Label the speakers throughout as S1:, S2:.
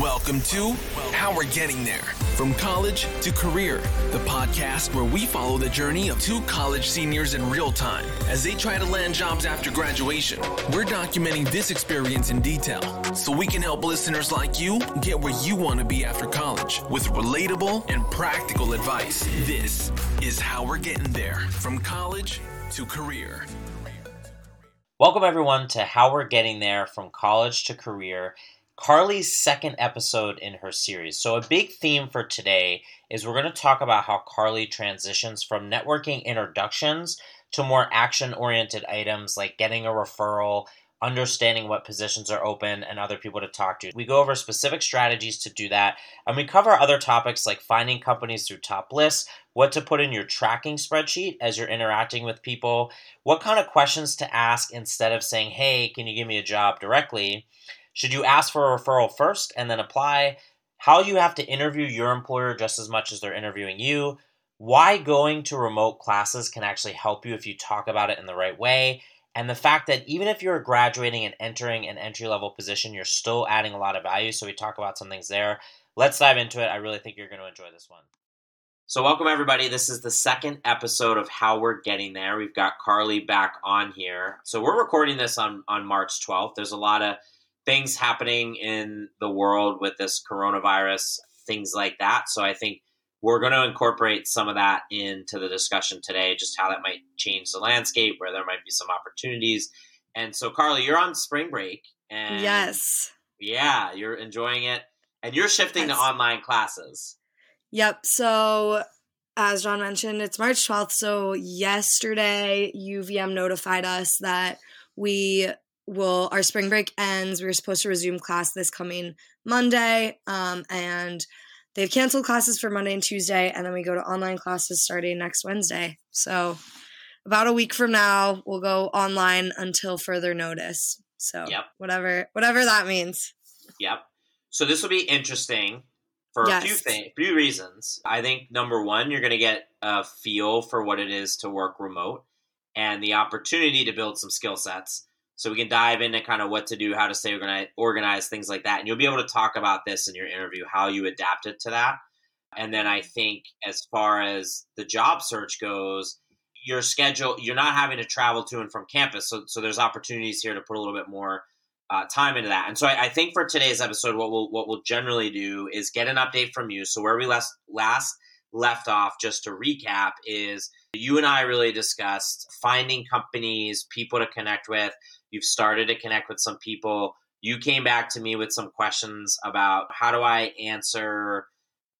S1: Welcome to How We're Getting There From College to Career, the podcast where we follow the journey of two college seniors in real time as they try to land jobs after graduation. We're documenting this experience in detail so we can help listeners like you get where you want to be after college with relatable and practical advice. This is How We're Getting There From College to Career.
S2: Welcome, everyone, to How We're Getting There From College to Career. Carly's second episode in her series. So, a big theme for today is we're going to talk about how Carly transitions from networking introductions to more action oriented items like getting a referral, understanding what positions are open, and other people to talk to. We go over specific strategies to do that, and we cover other topics like finding companies through top lists, what to put in your tracking spreadsheet as you're interacting with people, what kind of questions to ask instead of saying, Hey, can you give me a job directly? Should you ask for a referral first and then apply? How you have to interview your employer just as much as they're interviewing you? Why going to remote classes can actually help you if you talk about it in the right way? And the fact that even if you're graduating and entering an entry level position, you're still adding a lot of value. So we talk about some things there. Let's dive into it. I really think you're going to enjoy this one. So, welcome everybody. This is the second episode of How We're Getting There. We've got Carly back on here. So, we're recording this on, on March 12th. There's a lot of things happening in the world with this coronavirus, things like that. So I think we're going to incorporate some of that into the discussion today, just how that might change the landscape, where there might be some opportunities. And so, Carly, you're on spring break. And
S3: yes.
S2: Yeah, you're enjoying it. And you're shifting yes. to online classes.
S3: Yep. So, as John mentioned, it's March 12th. So, yesterday, UVM notified us that we will our spring break ends. We were supposed to resume class this coming Monday, um, and they've canceled classes for Monday and Tuesday, and then we go to online classes starting next Wednesday. So about a week from now, we'll go online until further notice. So yep. whatever whatever that means.
S2: Yep. So this will be interesting for yes. a few things, few reasons. I think number one, you're going to get a feel for what it is to work remote and the opportunity to build some skill sets so we can dive into kind of what to do, how to stay organized, organized, things like that. And you'll be able to talk about this in your interview, how you adapted to that. And then I think as far as the job search goes, your schedule, you're not having to travel to and from campus. So, so there's opportunities here to put a little bit more uh, time into that. And so I, I, think for today's episode, what we'll, what we'll generally do is get an update from you. So where we last, last left off, just to recap, is you and I really discussed finding companies, people to connect with, You've started to connect with some people. You came back to me with some questions about how do I answer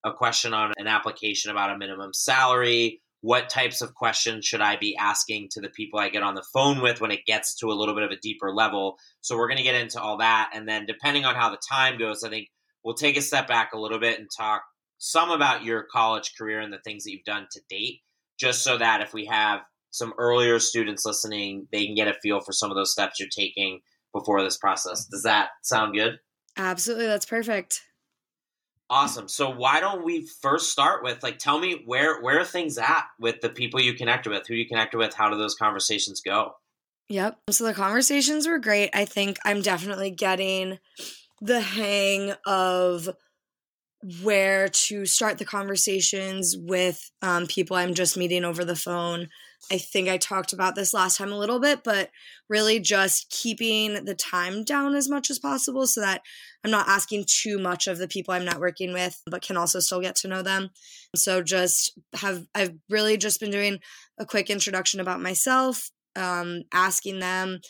S2: a question on an application about a minimum salary? What types of questions should I be asking to the people I get on the phone with when it gets to a little bit of a deeper level? So we're going to get into all that. And then depending on how the time goes, I think we'll take a step back a little bit and talk some about your college career and the things that you've done to date, just so that if we have some earlier students listening, they can get a feel for some of those steps you're taking before this process. Does that sound good?
S3: Absolutely. That's perfect.
S2: Awesome. So why don't we first start with like tell me where where are things at with the people you connected with, who you connected with, how do those conversations go?
S3: Yep. So the conversations were great. I think I'm definitely getting the hang of where to start the conversations with um, people I'm just meeting over the phone. I think I talked about this last time a little bit, but really just keeping the time down as much as possible so that I'm not asking too much of the people I'm networking with, but can also still get to know them. So just have, I've really just been doing a quick introduction about myself, um, asking them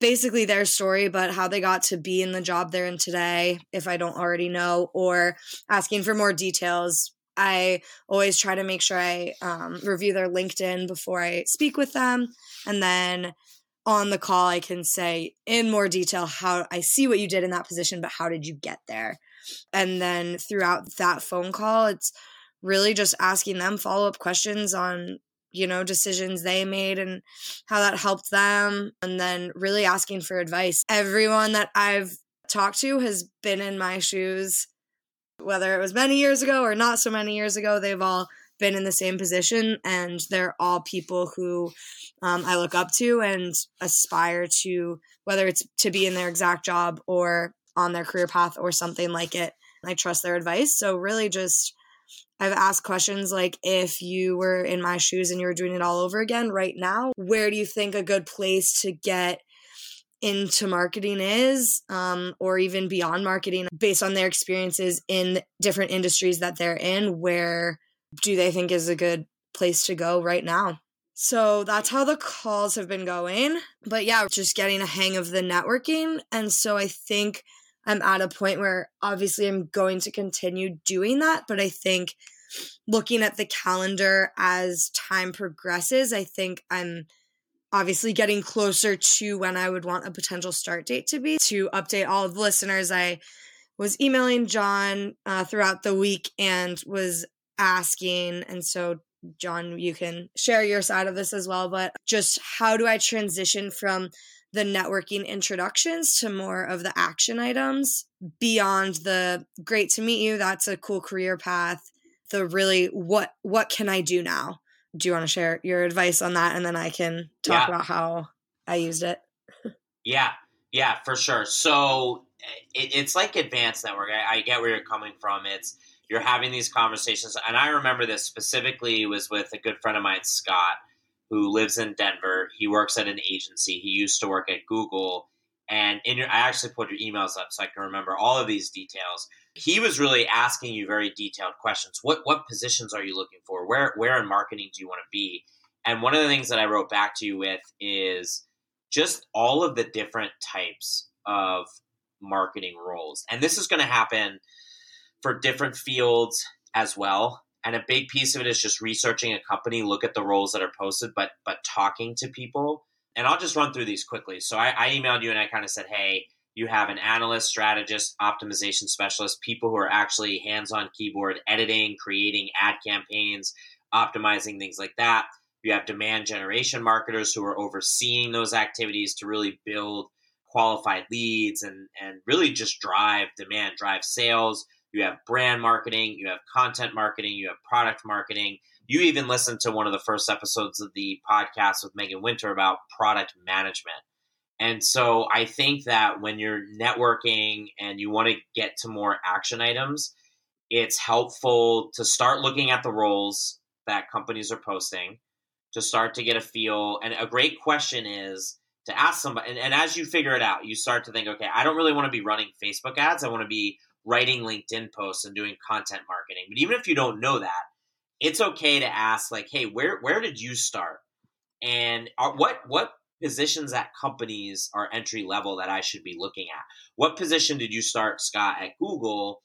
S3: basically their story, but how they got to be in the job they're in today, if I don't already know, or asking for more details. I always try to make sure I um, review their LinkedIn before I speak with them. And then on the call, I can say in more detail how I see what you did in that position, but how did you get there? And then throughout that phone call, it's really just asking them follow up questions on you know, decisions they made and how that helped them. And then really asking for advice. Everyone that I've talked to has been in my shoes, whether it was many years ago or not so many years ago, they've all been in the same position. And they're all people who um, I look up to and aspire to, whether it's to be in their exact job or on their career path or something like it. I trust their advice. So really just I've asked questions like if you were in my shoes and you were doing it all over again right now, where do you think a good place to get into marketing is, um, or even beyond marketing, based on their experiences in different industries that they're in? Where do they think is a good place to go right now? So that's how the calls have been going. But yeah, just getting a hang of the networking. And so I think I'm at a point where obviously I'm going to continue doing that. But I think looking at the calendar as time progresses, I think I'm obviously getting closer to when I would want a potential start date to be. To update all of the listeners, I was emailing John uh, throughout the week and was asking, and so John, you can share your side of this as well, but just how do I transition from the networking introductions to more of the action items beyond the great to meet you, that's a cool career path, the really what what can I do now? Do you want to share your advice on that and then I can talk yeah. about how I used it?
S2: yeah, yeah, for sure. So it, it's like advanced network. I, I, get where you're coming from. It's you're having these conversations, and I remember this specifically was with a good friend of mine, Scott, who lives in Denver. He works at an agency. He used to work at Google, and in your, I actually put your emails up so I can remember all of these details he was really asking you very detailed questions. What what positions are you looking for? Where where in marketing do you want to be? And one of the things that I wrote back to you with is just all of the different types of marketing roles. And this is going to happen for different fields as well. And a big piece of it is just researching a company, look at the roles that are posted, but but talking to people. And I'll just run through these quickly. So I, I emailed you and I kind of said, hey, you have an analyst, strategist, optimization specialist, people who are actually hands on keyboard editing, creating ad campaigns, optimizing things like that. You have demand generation marketers who are overseeing those activities to really build qualified leads and, and really just drive demand, drive sales. You have brand marketing, you have content marketing, you have product marketing. You even listened to one of the first episodes of the podcast with Megan Winter about product management. And so I think that when you're networking and you want to get to more action items, it's helpful to start looking at the roles that companies are posting to start to get a feel. And a great question is to ask somebody, and, and as you figure it out, you start to think, okay, I don't really want to be running Facebook ads. I want to be writing LinkedIn posts and doing content marketing. But even if you don't know that, it's okay to ask, like, hey, where where did you start? And are, what what positions at companies are entry level that I should be looking at? What position did you start, Scott, at Google?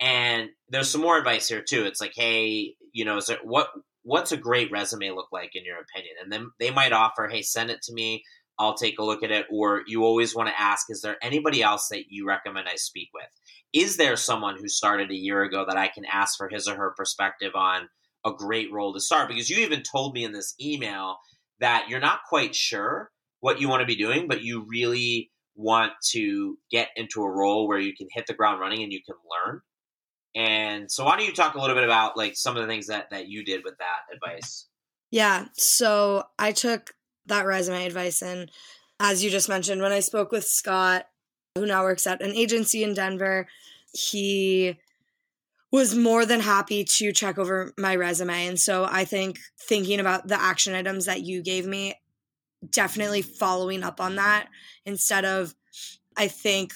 S2: And there's some more advice here too. It's like, hey, you know, is it what what's a great resume look like in your opinion? And then they might offer, hey, send it to me. I'll take a look at it. Or you always want to ask, is there anybody else that you recommend I speak with? Is there someone who started a year ago that I can ask for his or her perspective on a great role to start? Because you even told me in this email that you're not quite sure what you want to be doing, but you really want to get into a role where you can hit the ground running and you can learn. And so why don't you talk a little bit about like some of the things that that you did with that advice?
S3: Yeah, so I took that resume advice and as you just mentioned when I spoke with Scott who now works at an agency in Denver, he was more than happy to check over my resume. And so I think thinking about the action items that you gave me, definitely following up on that instead of, I think,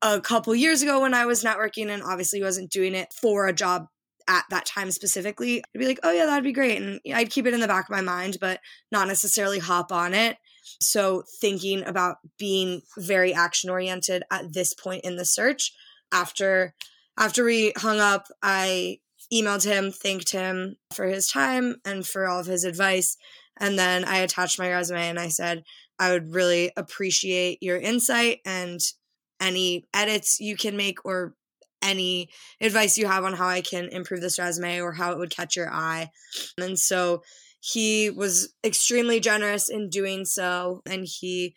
S3: a couple years ago when I was networking and obviously wasn't doing it for a job at that time specifically, I'd be like, oh yeah, that'd be great. And I'd keep it in the back of my mind, but not necessarily hop on it. So thinking about being very action oriented at this point in the search after after we hung up, I emailed him, thanked him for his time and for all of his advice. And then I attached my resume and I said, I would really appreciate your insight and any edits you can make or any advice you have on how I can improve this resume or how it would catch your eye. And so he was extremely generous in doing so. And he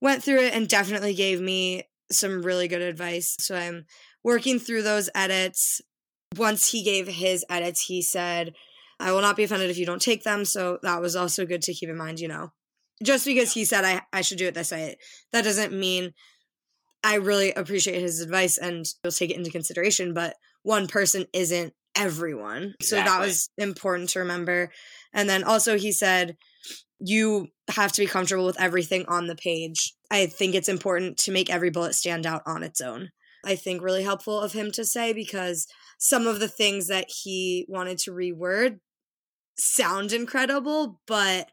S3: went through it and definitely gave me some really good advice. So I'm working through those edits. Once he gave his edits, he said, I will not be offended if you don't take them. So that was also good to keep in mind, you know. Just because he said I, I should do it this way, that doesn't mean I really appreciate his advice and we'll take it into consideration, but one person isn't everyone. Exactly. So that was important to remember. And then also he said, you have to be comfortable with everything on the page. I think it's important to make every bullet stand out on its own. I think really helpful of him to say because some of the things that he wanted to reword sound incredible, but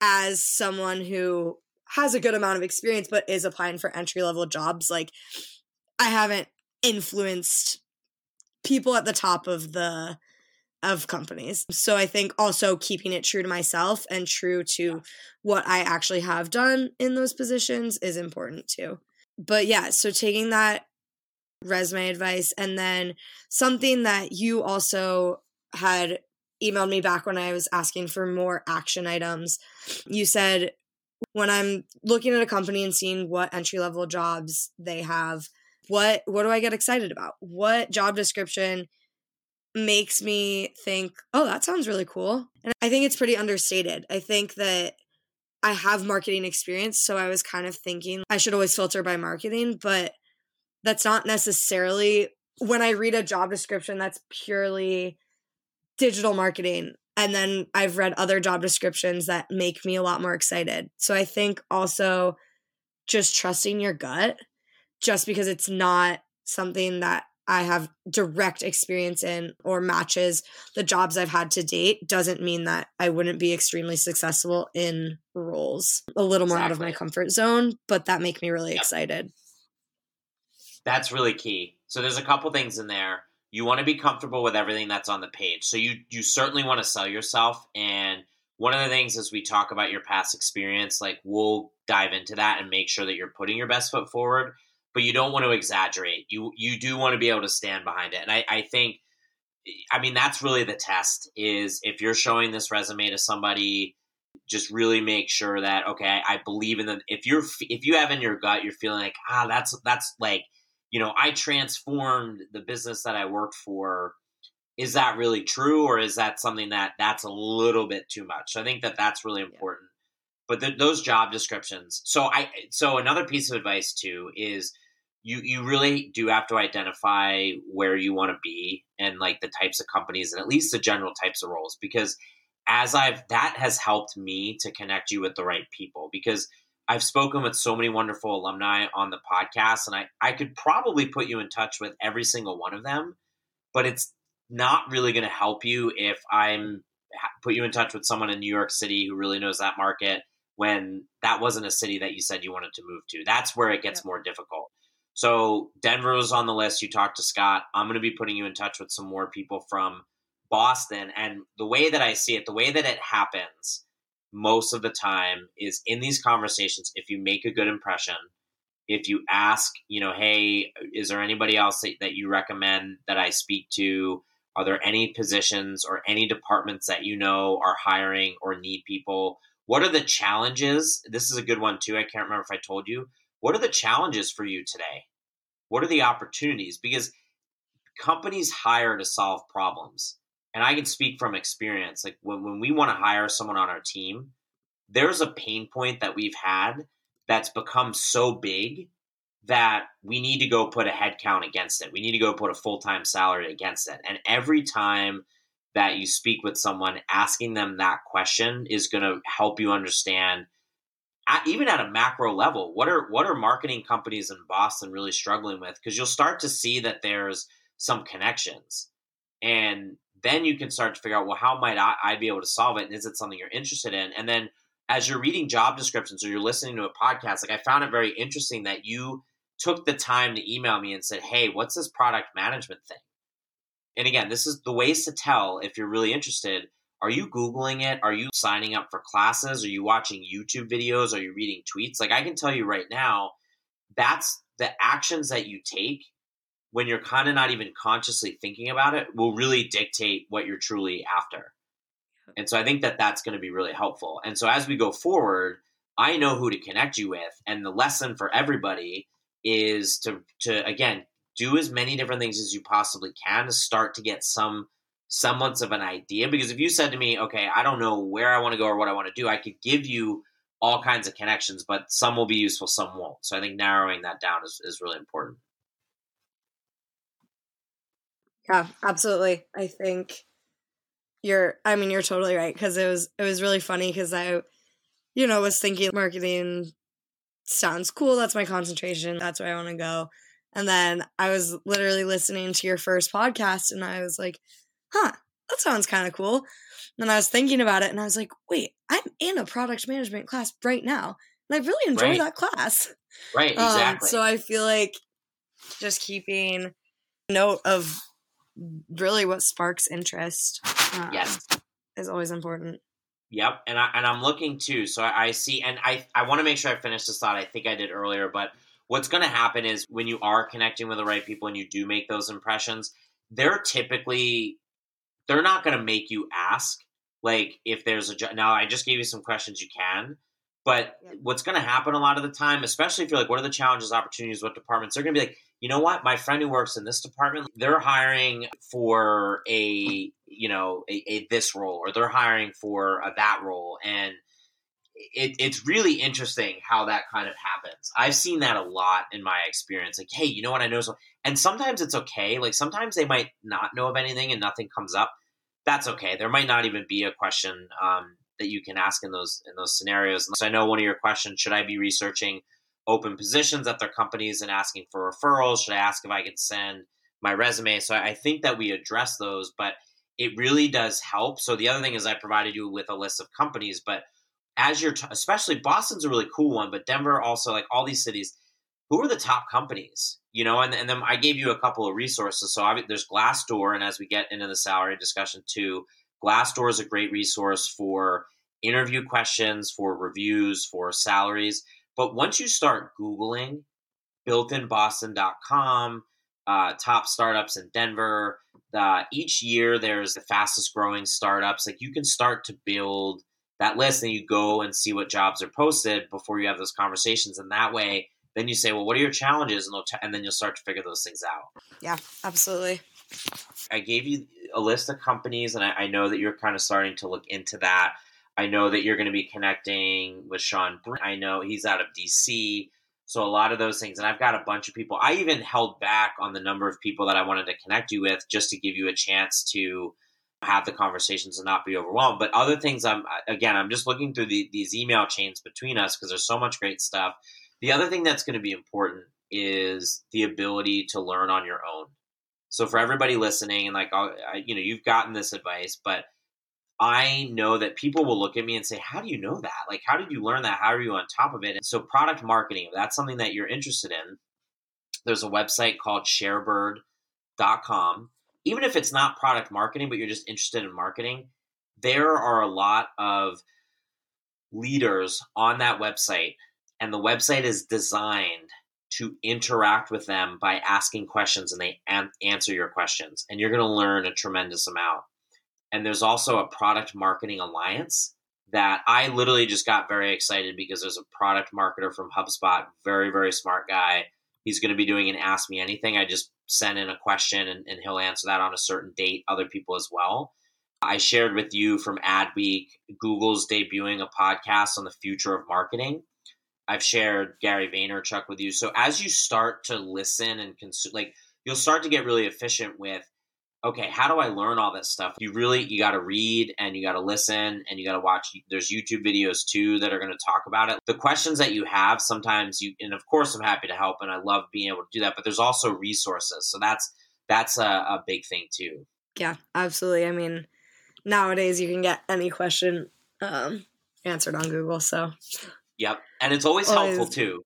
S3: as someone who has a good amount of experience but is applying for entry level jobs, like I haven't influenced people at the top of the of companies. So I think also keeping it true to myself and true to what I actually have done in those positions is important too. But yeah, so taking that resume advice and then something that you also had emailed me back when I was asking for more action items. You said when I'm looking at a company and seeing what entry level jobs they have, what what do I get excited about? What job description makes me think, "Oh, that sounds really cool." And I think it's pretty understated. I think that I have marketing experience, so I was kind of thinking I should always filter by marketing, but that's not necessarily when I read a job description that's purely digital marketing. And then I've read other job descriptions that make me a lot more excited. So I think also just trusting your gut, just because it's not something that I have direct experience in or matches the jobs I've had to date doesn't mean that I wouldn't be extremely successful in roles a little more exactly. out of my comfort zone, but that make me really yep. excited.
S2: That's really key. So there's a couple things in there you want to be comfortable with everything that's on the page. So you you certainly want to sell yourself and one of the things as we talk about your past experience, like we'll dive into that and make sure that you're putting your best foot forward, but you don't want to exaggerate. You you do want to be able to stand behind it. And I, I think I mean that's really the test is if you're showing this resume to somebody just really make sure that okay i believe in them if you're if you have in your gut you're feeling like ah that's that's like you know, I transformed the business that I worked for. Is that really true, or is that something that that's a little bit too much? So I think that that's really important. Yeah. But the, those job descriptions. So I so another piece of advice too is you you really do have to identify where you want to be and like the types of companies and at least the general types of roles because as I've that has helped me to connect you with the right people because I've spoken with so many wonderful alumni on the podcast, and I, I could probably put you in touch with every single one of them, but it's not really going to help you if I'm put you in touch with someone in New York City who really knows that market when that wasn't a city that you said you wanted to move to. That's where it gets more difficult. So Denver was on the list. You talked to Scott. I'm going to be putting you in touch with some more people from Boston. And the way that I see it, the way that it happens most of the time is in these conversations if you make a good impression if you ask you know hey is there anybody else that, that you recommend that i speak to? Are there any positions or any departments that you know are hiring or need people? What are the challenges? This is a good one too i can't remember if i told you. What are the challenges for you today? What are the opportunities? Because companies hire to solve problems and I can speak from experience. Like when, when we want to hire someone on our team, there's a pain point that we've had that's become so big that we need to go put a head count against it. We need to go put a full time salary against it. And every time that you speak with someone, asking them that question is going to help you understand. Even at a macro level, what are what are marketing companies in Boston really struggling with? Because you'll start to see that there's some connections, and then you can start to figure out, well, how might I, I be able to solve it? And is it something you're interested in? And then as you're reading job descriptions or you're listening to a podcast, like I found it very interesting that you took the time to email me and said, hey, what's this product management thing? And again, this is the ways to tell if you're really interested. Are you Googling it? Are you signing up for classes? Are you watching YouTube videos? Are you reading tweets? Like I can tell you right now, that's the actions that you take when you're kind of not even consciously thinking about it will really dictate what you're truly after. And so I think that that's going to be really helpful. And so as we go forward, I know who to connect you with, and the lesson for everybody is to to again do as many different things as you possibly can to start to get some semblance of an idea. Because if you said to me, "Okay, I don't know where I want to go or what I want to do," I could give you all kinds of connections, but some will be useful, some won't. So I think narrowing that down is, is really important.
S3: Yeah, absolutely. I think you're I mean you're totally right cuz it was it was really funny cuz I you know was thinking marketing sounds cool, that's my concentration, that's where I want to go. And then I was literally listening to your first podcast and I was like, "Huh, that sounds kind of cool." And I was thinking about it and I was like, "Wait, I'm in a product management class right now." And I really enjoy right. that class.
S2: Right, exactly.
S3: Um, so I feel like just keeping note of really what sparks interest.
S2: Um, yes,
S3: is always important.
S2: Yep, and I and I'm looking too. So I, I see, and I I want to make sure I finish this thought. I think I did earlier, but what's going to happen is when you are connecting with the right people and you do make those impressions, they're typically they're not going to make you ask like if there's a job. Now I just gave you some questions you can, but what's going to happen a lot of the time, especially if you're like, what are the challenges, opportunities, what departments? They're going to be like, you know what, my friend who works in this department, they're hiring for a, you know, a, a this role, or they're hiring for a that role, and it, it's really interesting how that kind of happens. I've seen that a lot in my experience. Like, hey, you know what? I know so, and sometimes it's okay. Like sometimes they might not know of anything and nothing comes up. That's okay. There might not even be a question um, that you can ask in those in those scenarios. So I know one of your questions: Should I be researching open positions at their companies and asking for referrals? Should I ask if I can send my resume? So I think that we address those, but it really does help. So the other thing is I provided you with a list of companies, but as you're, t- especially Boston's a really cool one, but Denver also, like all these cities, who are the top companies? You know, and, and then I gave you a couple of resources. So I, there's Glassdoor, and as we get into the salary discussion too, Glassdoor is a great resource for interview questions, for reviews, for salaries. But once you start Googling builtinboston.com, uh, top startups in Denver, uh, each year there's the fastest growing startups. Like you can start to build that list and you go and see what jobs are posted before you have those conversations. And that way, then you say, well, what are your challenges? And, t- and then you'll start to figure those things out.
S3: Yeah, absolutely.
S2: I gave you a list of companies, and I, I know that you're kind of starting to look into that. I know that you're going to be connecting with Sean. I know he's out of DC. So a lot of those things, and I've got a bunch of people. I even held back on the number of people that I wanted to connect you with just to give you a chance to have the conversations and not be overwhelmed. But other things, I'm again, I'm just looking through the, these email chains between us because there's so much great stuff. The other thing that's going to be important is the ability to learn on your own. So for everybody listening, and like, I, you know, you've gotten this advice, but I know that people will look at me and say, How do you know that? Like, how did you learn that? How are you on top of it? And so, product marketing, that's something that you're interested in, there's a website called sharebird.com. Even if it's not product marketing, but you're just interested in marketing, there are a lot of leaders on that website, and the website is designed to interact with them by asking questions and they an- answer your questions. And you're going to learn a tremendous amount. And there's also a product marketing alliance that I literally just got very excited because there's a product marketer from HubSpot, very, very smart guy. He's going to be doing an Ask Me Anything. I just send in a question and, and he'll answer that on a certain date, other people as well. I shared with you from Adweek, Google's debuting a podcast on the future of marketing. I've shared Gary Vaynerchuk with you. So as you start to listen and consume, like you'll start to get really efficient with okay, how do I learn all this stuff? You really you got to read and you got to listen and you got to watch. There's YouTube videos too that are going to talk about it. The questions that you have, sometimes you, and of course, I'm happy to help and I love being able to do that. But there's also resources, so that's that's a, a big thing too.
S3: Yeah, absolutely. I mean, nowadays you can get any question um, answered on Google. So,
S2: yep, and it's always, always helpful too.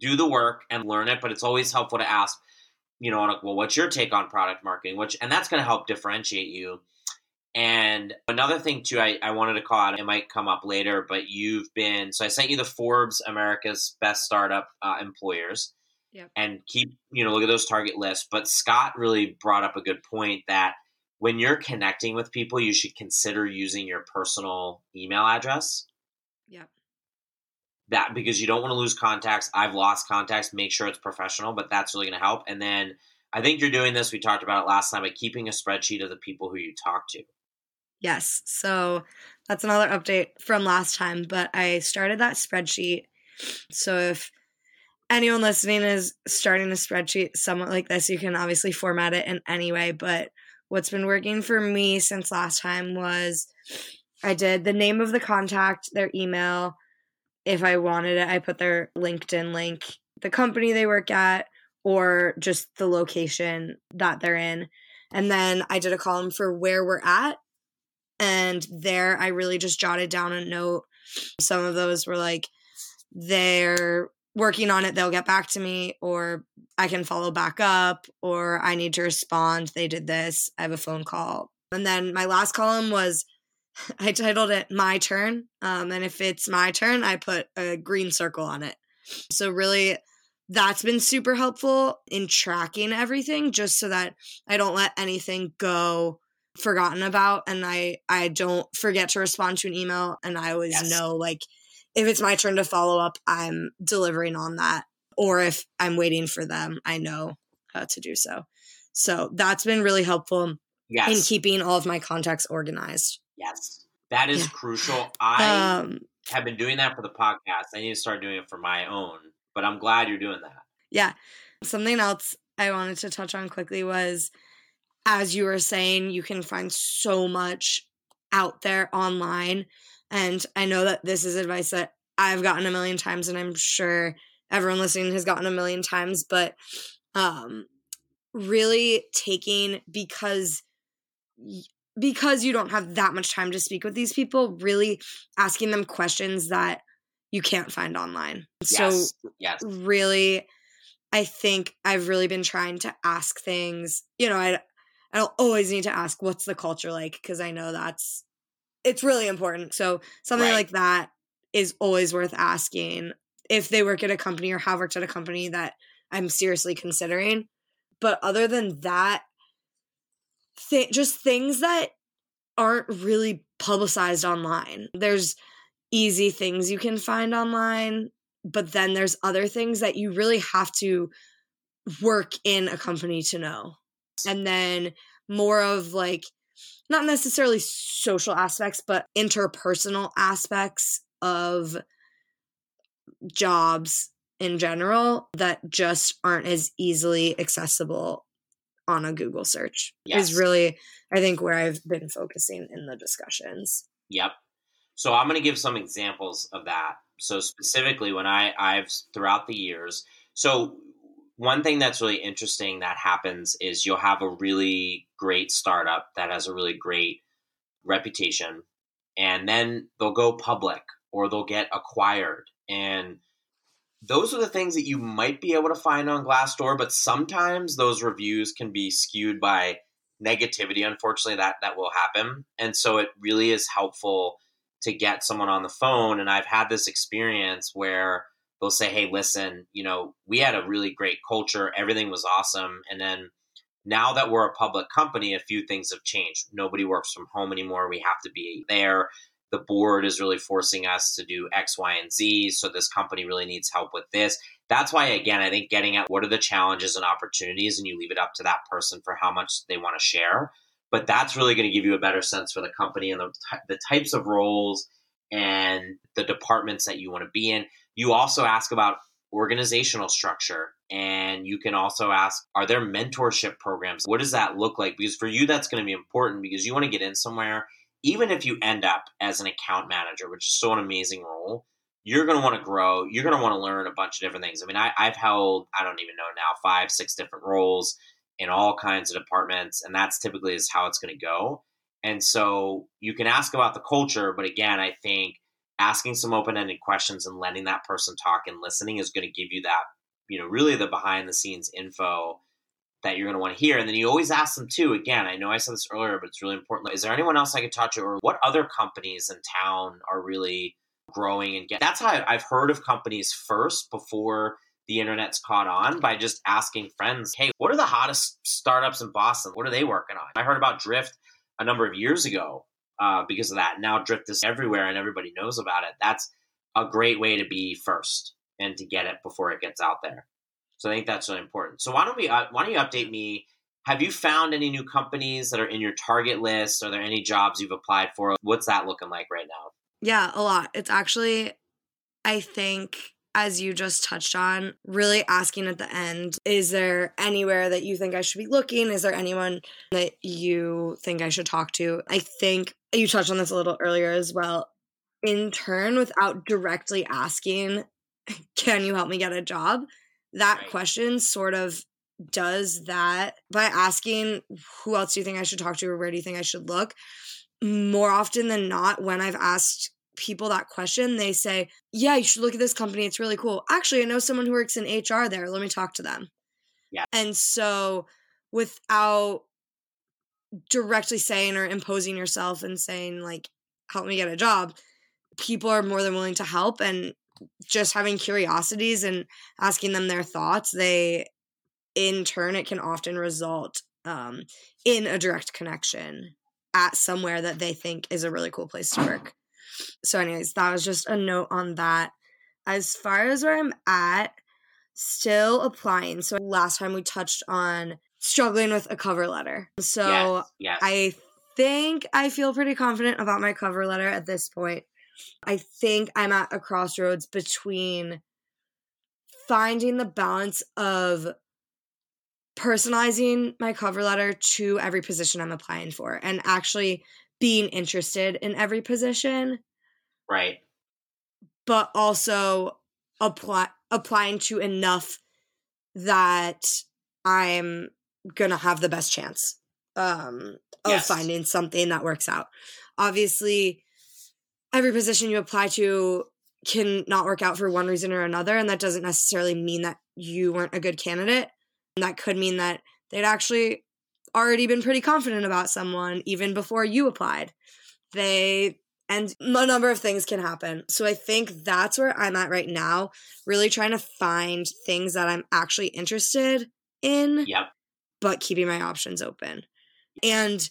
S2: Do the work and learn it, but it's always helpful to ask you know, on well, what's your take on product marketing? Which and that's going to help differentiate you. And another thing too, I, I wanted to call out. It might come up later, but you've been so I sent you the Forbes America's Best Startup uh, Employers.
S3: Yep.
S2: And keep you know look at those target lists. But Scott really brought up a good point that when you're connecting with people, you should consider using your personal email address.
S3: Yep
S2: that because you don't want to lose contacts. I've lost contacts. Make sure it's professional, but that's really going to help. And then I think you're doing this. We talked about it last time by keeping a spreadsheet of the people who you talk to.
S3: Yes. So that's another update from last time, but I started that spreadsheet. So if anyone listening is starting a spreadsheet somewhat like this, you can obviously format it in any way. But what's been working for me since last time was I did the name of the contact, their email. If I wanted it, I put their LinkedIn link, the company they work at, or just the location that they're in. And then I did a column for where we're at. And there I really just jotted down a note. Some of those were like, they're working on it, they'll get back to me, or I can follow back up, or I need to respond. They did this. I have a phone call. And then my last column was I titled it My Turn. Um, and if it's my turn, I put a green circle on it. So, really, that's been super helpful in tracking everything just so that I don't let anything go forgotten about and I I don't forget to respond to an email and I always yes. know like if it's my turn to follow up, I'm delivering on that. Or if I'm waiting for them, I know how to do so. So that's been really helpful yes. in keeping all of my contacts organized.
S2: Yes. That is yeah. crucial. I um, have been doing that for the podcast. I need to start doing it for my own, but I'm glad you're doing that.
S3: Yeah. Something else I wanted to touch on quickly was as you were saying, you can find so much out there online and I know that this is advice that I've gotten a million times, and I'm sure everyone listening has gotten a million times, but um, really taking because because you don't have that much time to speak with these people, really asking them questions that you can't find online. Yes. So yes. really I think I've really been trying to ask things, you know, I I don't always need to ask what's the culture like because I know that's it's really important. So something right. like that is always worth asking if they work at a company or have worked at a company that I'm seriously considering. But other than that, th- just things that aren't really publicized online. There's easy things you can find online, but then there's other things that you really have to work in a company to know. And then more of like not necessarily social aspects, but interpersonal aspects of jobs in general that just aren't as easily accessible on a Google search yes. is really, I think, where I've been focusing in the discussions.
S2: Yep. So I'm going to give some examples of that. So specifically, when I I've throughout the years, so one thing that's really interesting that happens is you'll have a really great startup that has a really great reputation and then they'll go public or they'll get acquired and those are the things that you might be able to find on glassdoor but sometimes those reviews can be skewed by negativity unfortunately that that will happen and so it really is helpful to get someone on the phone and i've had this experience where they'll say, "Hey, listen, you know, we had a really great culture, everything was awesome, and then now that we're a public company, a few things have changed. Nobody works from home anymore. We have to be there. The board is really forcing us to do X, Y, and Z. So this company really needs help with this. That's why, again, I think getting at what are the challenges and opportunities, and you leave it up to that person for how much they want to share. But that's really going to give you a better sense for the company and the, the types of roles and the departments that you want to be in. You also ask about organizational structure and you can also ask are there mentorship programs what does that look like because for you that's going to be important because you want to get in somewhere even if you end up as an account manager which is so an amazing role you're going to want to grow you're going to want to learn a bunch of different things. I mean I, i've held i don't even know now five six different roles in all kinds of departments and that's typically is how it's going to go. And so you can ask about the culture but again i think asking some open-ended questions and letting that person talk and listening is going to give you that you know really the behind the scenes info that you're going to want to hear and then you always ask them too again i know i said this earlier but it's really important is there anyone else i could talk to or what other companies in town are really growing and get that's how i've heard of companies first before the internet's caught on by just asking friends hey what are the hottest startups in boston what are they working on i heard about drift a number of years ago uh, because of that. Now Drift is everywhere and everybody knows about it. That's a great way to be first and to get it before it gets out there. So I think that's really important. So why don't we uh, why don't you update me Have you found any new companies that are in your target list? Are there any jobs you've applied for? What's that looking like right now?
S3: Yeah, a lot. It's actually, I think, as you just touched on, really asking at the end is there anywhere that you think I should be looking? Is there anyone that you think I should talk to? I think you touched on this a little earlier as well. In turn, without directly asking, can you help me get a job? That right. question sort of does that by asking, who else do you think I should talk to or where do you think I should look? More often than not, when I've asked people that question, they say, Yeah, you should look at this company. It's really cool. Actually, I know someone who works in HR there. Let me talk to them.
S2: Yeah.
S3: And so without directly saying or imposing yourself and saying, like, help me get a job, people are more than willing to help. And just having curiosities and asking them their thoughts, they, in turn, it can often result um, in a direct connection at somewhere that they think is a really cool place to work. So, anyways, that was just a note on that. As far as where I'm at, still applying. So, last time we touched on struggling with a cover letter. So,
S2: yes, yes.
S3: I think I feel pretty confident about my cover letter at this point. I think I'm at a crossroads between finding the balance of personalizing my cover letter to every position I'm applying for and actually being interested in every position.
S2: Right.
S3: But also apply applying to enough that I'm gonna have the best chance um of yes. finding something that works out. Obviously, every position you apply to can not work out for one reason or another, and that doesn't necessarily mean that you weren't a good candidate. And that could mean that they'd actually already been pretty confident about someone even before you applied. They and a number of things can happen. So I think that's where I'm at right now, really trying to find things that I'm actually interested in.
S2: Yep.
S3: But keeping my options open. And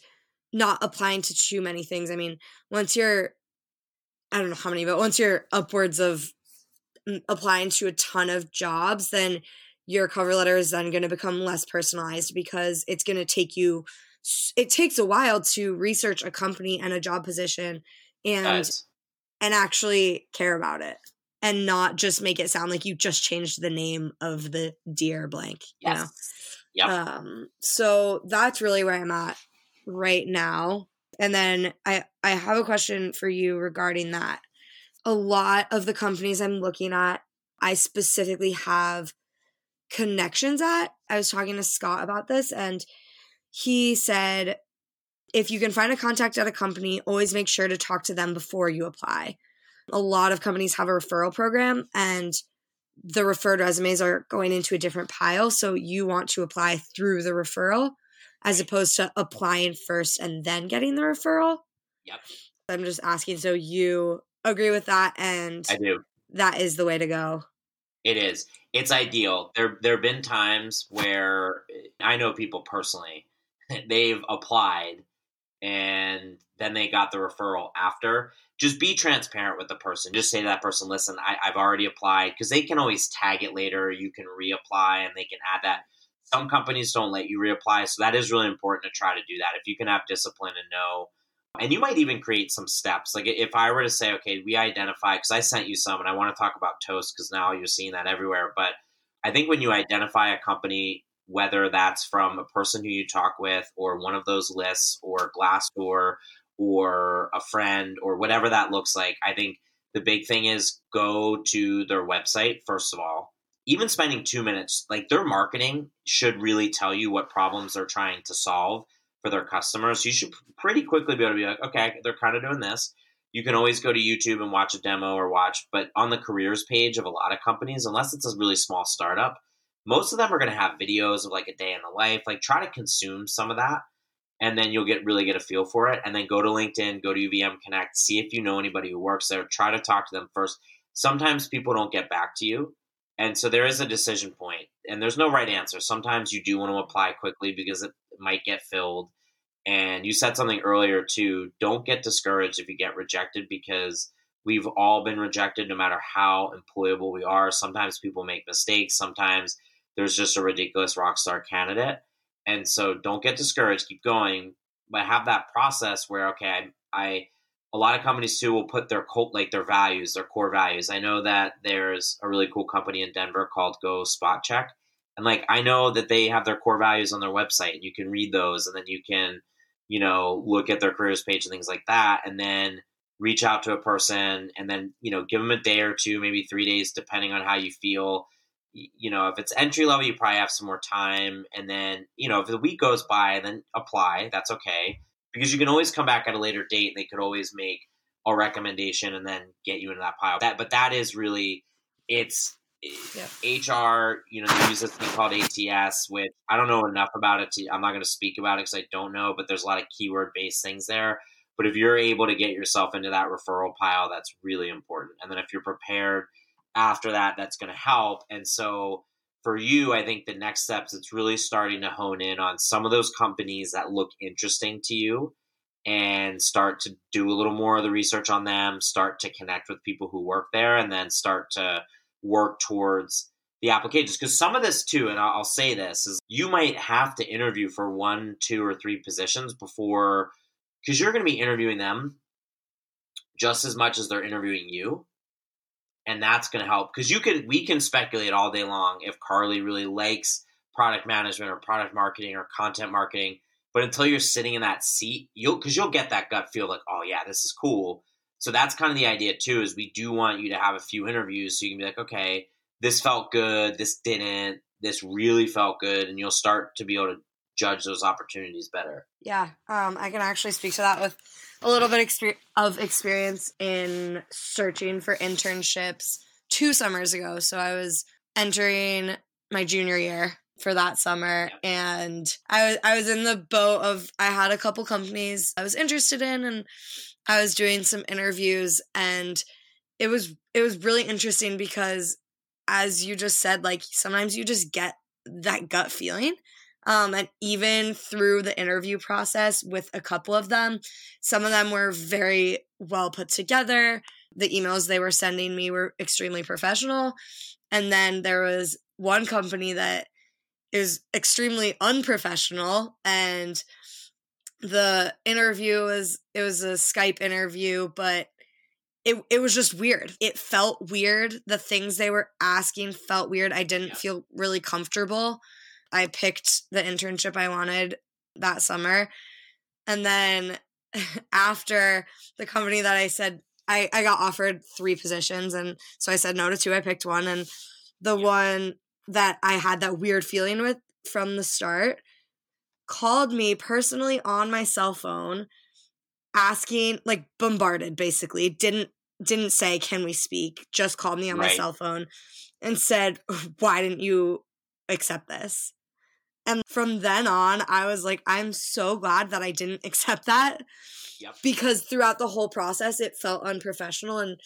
S3: not applying to too many things. I mean, once you're I don't know how many, but once you're upwards of mm, applying to a ton of jobs, then your cover letter is then going to become less personalized because it's going to take you it takes a while to research a company and a job position and nice. and actually care about it and not just make it sound like you just changed the name of the dear blank yes. know
S2: yep.
S3: um so that's really where i'm at right now and then i i have a question for you regarding that a lot of the companies i'm looking at i specifically have connections at. I was talking to Scott about this, and he said if you can find a contact at a company, always make sure to talk to them before you apply. A lot of companies have a referral program, and the referred resumes are going into a different pile. So you want to apply through the referral as opposed to applying first and then getting the referral.
S2: Yep.
S3: I'm just asking. So you agree with that? And
S2: I do.
S3: That is the way to go.
S2: It is. It's ideal. There there have been times where eh, I know people personally, they've applied and then they got the referral after. Just be transparent with the person. Just say to that person, listen, I, have already applied because they can always tag it later. You can reapply and they can add that. Some companies don't let you reapply, so that is really important to try to do that. If you can have discipline and know and you might even create some steps. Like if I were to say, okay, we identify, because I sent you some and I want to talk about Toast because now you're seeing that everywhere. But I think when you identify a company, whether that's from a person who you talk with or one of those lists or Glassdoor or a friend or whatever that looks like, I think the big thing is go to their website, first of all. Even spending two minutes, like their marketing should really tell you what problems they're trying to solve for their customers. You should pretty quickly be able to be like, okay, they're kind of doing this. You can always go to YouTube and watch a demo or watch, but on the careers page of a lot of companies, unless it's a really small startup, most of them are going to have videos of like a day in the life. Like try to consume some of that, and then you'll get really get a feel for it. And then go to LinkedIn, go to UVM Connect, see if you know anybody who works there. Try to talk to them first. Sometimes people don't get back to you, and so there is a decision point, and there's no right answer. Sometimes you do want to apply quickly because it might get filled. And you said something earlier too. Don't get discouraged if you get rejected because we've all been rejected no matter how employable we are. Sometimes people make mistakes. Sometimes there's just a ridiculous rock star candidate. And so don't get discouraged, keep going, but have that process where okay, I, I a lot of companies too will put their cult like their values, their core values. I know that there's a really cool company in Denver called Go Spot Check. And like I know that they have their core values on their website and you can read those and then you can, you know, look at their careers page and things like that and then reach out to a person and then, you know, give them a day or two, maybe 3 days depending on how you feel. You know, if it's entry level, you probably have some more time and then, you know, if the week goes by, then apply, that's okay because you can always come back at a later date and they could always make a recommendation and then get you into that pile. That, but that is really it's yeah. HR. You know, they use this thing called ATS, which I don't know enough about it. To, I'm not going to speak about it because I don't know. But there's a lot of keyword based things there. But if you're able to get yourself into that referral pile, that's really important. And then if you're prepared after that, that's going to help. And so for you, I think the next steps, it's really starting to hone in on some of those companies that look interesting to you and start to do a little more of the research on them, start to connect with people who work there, and then start to work towards the applications. Because some of this, too, and I'll say this, is you might have to interview for one, two, or three positions before, because you're going to be interviewing them just as much as they're interviewing you and that's going to help because you could we can speculate all day long if Carly really likes product management or product marketing or content marketing, but until you're sitting in that seat, you'll because you'll get that gut feel like, oh yeah, this is cool. So that's kind of the idea too. Is we do want you to have a few interviews so you can be like, okay, this felt good, this didn't, this really felt good, and you'll start to be able to judge those opportunities better.
S3: Yeah, um, I can actually speak to that with a little bit exper- of experience in searching for internships two summers ago. So I was entering my junior year for that summer and I was I was in the boat of I had a couple companies I was interested in and I was doing some interviews and it was it was really interesting because as you just said like sometimes you just get that gut feeling um, and even through the interview process with a couple of them, some of them were very well put together. The emails they were sending me were extremely professional. And then there was one company that is extremely unprofessional and the interview was it was a Skype interview, but it it was just weird. It felt weird. The things they were asking felt weird. I didn't feel really comfortable. I picked the internship I wanted that summer. And then after the company that I said I, I got offered three positions and so I said no to two. I picked one and the one that I had that weird feeling with from the start called me personally on my cell phone asking like bombarded basically didn't didn't say can we speak just called me on right. my cell phone and said why didn't you accept this and from then on, I was like, I'm so glad that I didn't accept that. Yep. Because throughout the whole process, it felt unprofessional. And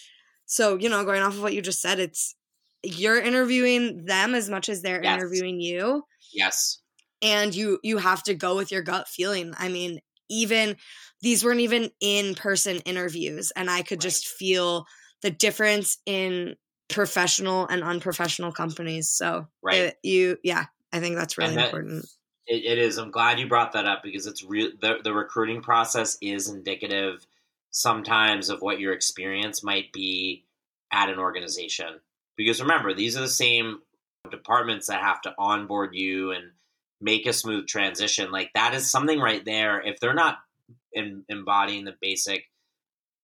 S3: so, you know, going off of what you just said, it's you're interviewing them as much as they're yes. interviewing you.
S2: Yes.
S3: And you you have to go with your gut feeling. I mean, even these weren't even in person interviews, and I could right. just feel the difference in professional and unprofessional companies. So, right. It, you, yeah, I think that's really that, important.
S2: It, it is. I'm glad you brought that up because it's real. The, the recruiting process is indicative sometimes of what your experience might be at an organization. Because remember, these are the same departments that have to onboard you and make a smooth transition. Like that is something right there. If they're not in, embodying the basic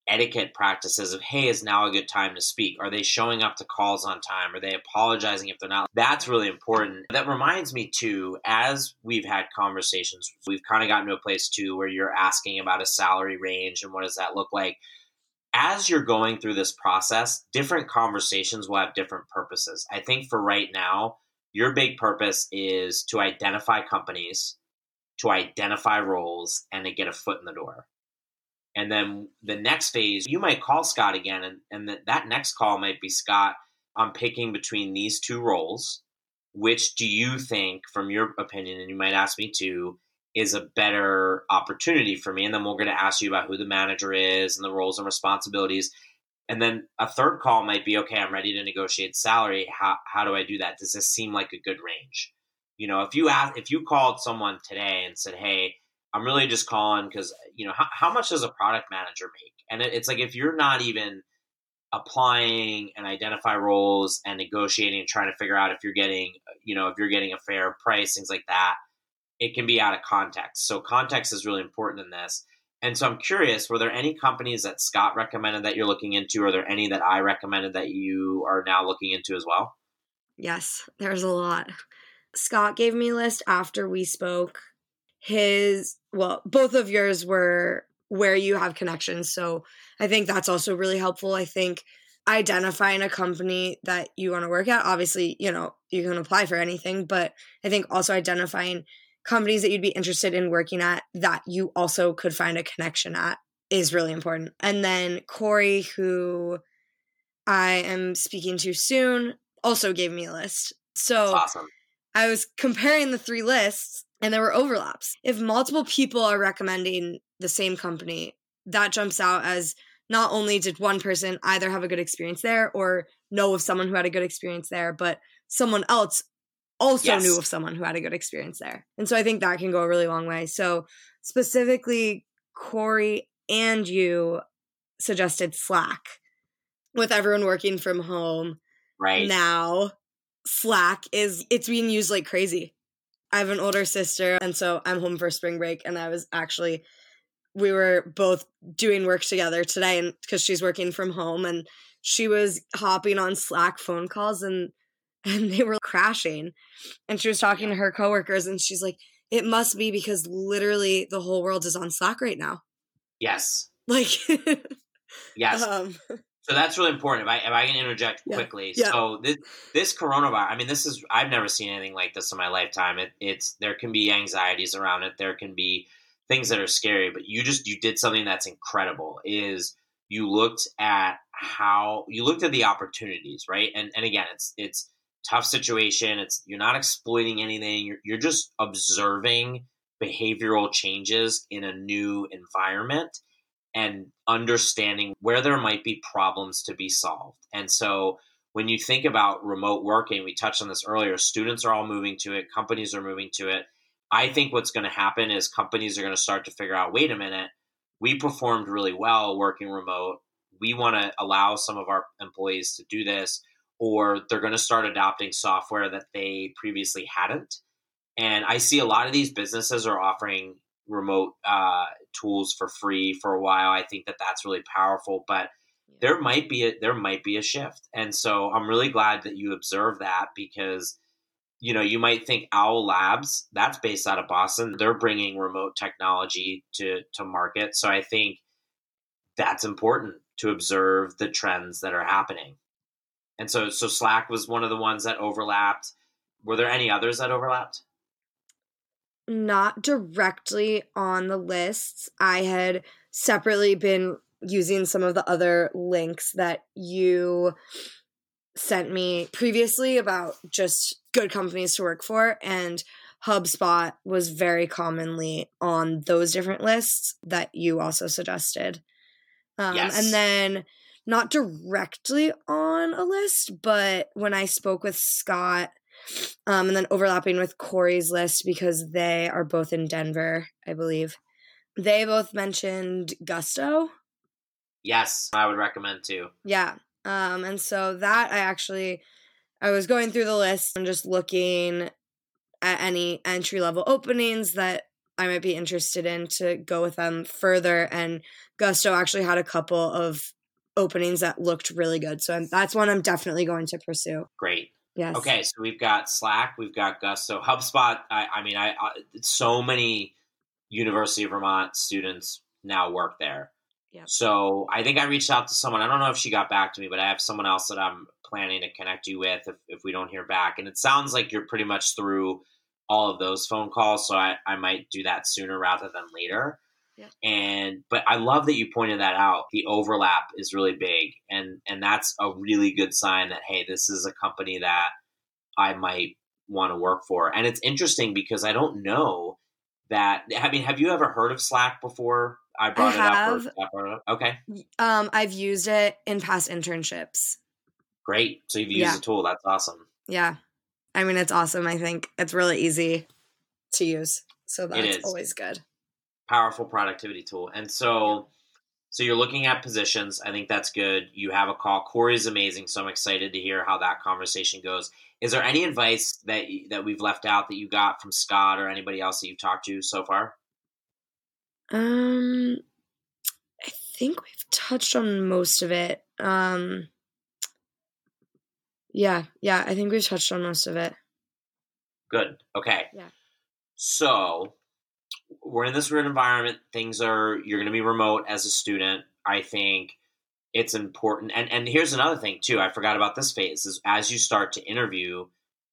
S2: etiquette practices of hey is now a good time to speak? Are they showing up to calls on time? Are they apologizing if they're not? That's really important. That reminds me too as we've had conversations we've kind of gotten to a place too where you're asking about a salary range and what does that look like. As you're going through this process different conversations will have different purposes. I think for right now your big purpose is to identify companies to identify roles and to get a foot in the door and then the next phase, you might call Scott again, and, and the, that next call might be Scott, I'm picking between these two roles. Which do you think, from your opinion, and you might ask me to, is a better opportunity for me? And then we're going to ask you about who the manager is and the roles and responsibilities. And then a third call might be okay, I'm ready to negotiate salary. How, how do I do that? Does this seem like a good range? You know, if you ask, if you called someone today and said, "Hey, I'm really just calling because you know how, how much does a product manager make?" And it, it's like if you're not even applying and identify roles and negotiating and trying to figure out if you're getting you know if you're getting a fair price things like that it can be out of context. So context is really important in this. And so i'm curious were there any companies that scott recommended that you're looking into? Are there any that i recommended that you are now looking into as well?
S3: Yes there's a lot. Scott gave me a list after we spoke. His well both of yours were where you have connections. So I think that's also really helpful. I think identifying a company that you want to work at, obviously, you know, you can apply for anything, but I think also identifying companies that you'd be interested in working at that you also could find a connection at is really important. And then Corey, who I am speaking to soon, also gave me a list. So
S2: awesome.
S3: I was comparing the three lists and there were overlaps. If multiple people are recommending the same company, that jumps out as not only did one person either have a good experience there or know of someone who had a good experience there, but someone else also yes. knew of someone who had a good experience there. And so I think that can go a really long way. So specifically, Corey and you suggested Slack with everyone working from home.
S2: Right.
S3: Now, Slack is it's being used like crazy. I have an older sister and so I'm home for spring break and I was actually we were both doing work together today and because she's working from home and she was hopping on slack phone calls and and they were crashing. And she was talking to her coworkers and she's like it must be because literally the whole world is on slack right now.
S2: Yes.
S3: Like
S2: yes. um, so that's really important if i if i can interject yeah, quickly yeah. so this this coronavirus i mean this is i've never seen anything like this in my lifetime it, it's there can be anxieties around it there can be things that are scary, but you just you did something that's incredible. Is you looked at how you looked at the opportunities, right? And and again, it's it's tough situation. It's you're not exploiting anything. You're you're just observing behavioral changes in a new environment and understanding where there might be problems to be solved. And so when you think about remote working, we touched on this earlier, students are all moving to it, companies are moving to it. I think what's going to happen is companies are going to start to figure out wait a minute, we performed really well working remote. We want to allow some of our employees to do this, or they're going to start adopting software that they previously hadn't. And I see a lot of these businesses are offering remote uh, tools for free for a while. I think that that's really powerful, but there might be a, there might be a shift, and so I'm really glad that you observe that because you know, you might think Owl Labs, that's based out of Boston. They're bringing remote technology to to market. So I think that's important to observe the trends that are happening. And so so Slack was one of the ones that overlapped. Were there any others that overlapped?
S3: Not directly on the lists. I had separately been using some of the other links that you sent me previously about just good companies to work for and HubSpot was very commonly on those different lists that you also suggested. Um, yes. And then, not directly on a list, but when I spoke with Scott, um, and then overlapping with Corey's list because they are both in Denver, I believe, they both mentioned Gusto.
S2: Yes, I would recommend too.
S3: Yeah. Um, and so that I actually I was going through the list and just looking at any entry level openings that I might be interested in to go with them further. And Gusto actually had a couple of openings that looked really good. So that's one I'm definitely going to pursue.
S2: Great.
S3: Yes.
S2: Okay, so we've got Slack, we've got Gusto, HubSpot. I, I mean, I, I so many University of Vermont students now work there.
S3: Yep.
S2: So I think I reached out to someone. I don't know if she got back to me, but I have someone else that I'm planning to connect you with if, if we don't hear back. And it sounds like you're pretty much through all of those phone calls. So I, I might do that sooner rather than later.
S3: Yep.
S2: And but I love that you pointed that out. The overlap is really big, and and that's a really good sign that hey, this is a company that I might want to work for. And it's interesting because I don't know that. I mean, have you ever heard of Slack before? I brought I it up. Or. Okay.
S3: Um, I've used it in past internships.
S2: Great. So you've used yeah. the tool. That's awesome.
S3: Yeah. I mean, it's awesome. I think it's really easy to use. So that's always good.
S2: Powerful productivity tool. And so so you're looking at positions. I think that's good. You have a call. Corey's amazing, so I'm excited to hear how that conversation goes. Is there any advice that that we've left out that you got from Scott or anybody else that you've talked to so far?
S3: Um, I think we've touched on most of it. Um, yeah, yeah, I think we've touched on most of it.
S2: Good. Okay.
S3: Yeah.
S2: So we're in this weird environment. Things are you're going to be remote as a student. I think it's important. And and here's another thing too. I forgot about this phase is as you start to interview,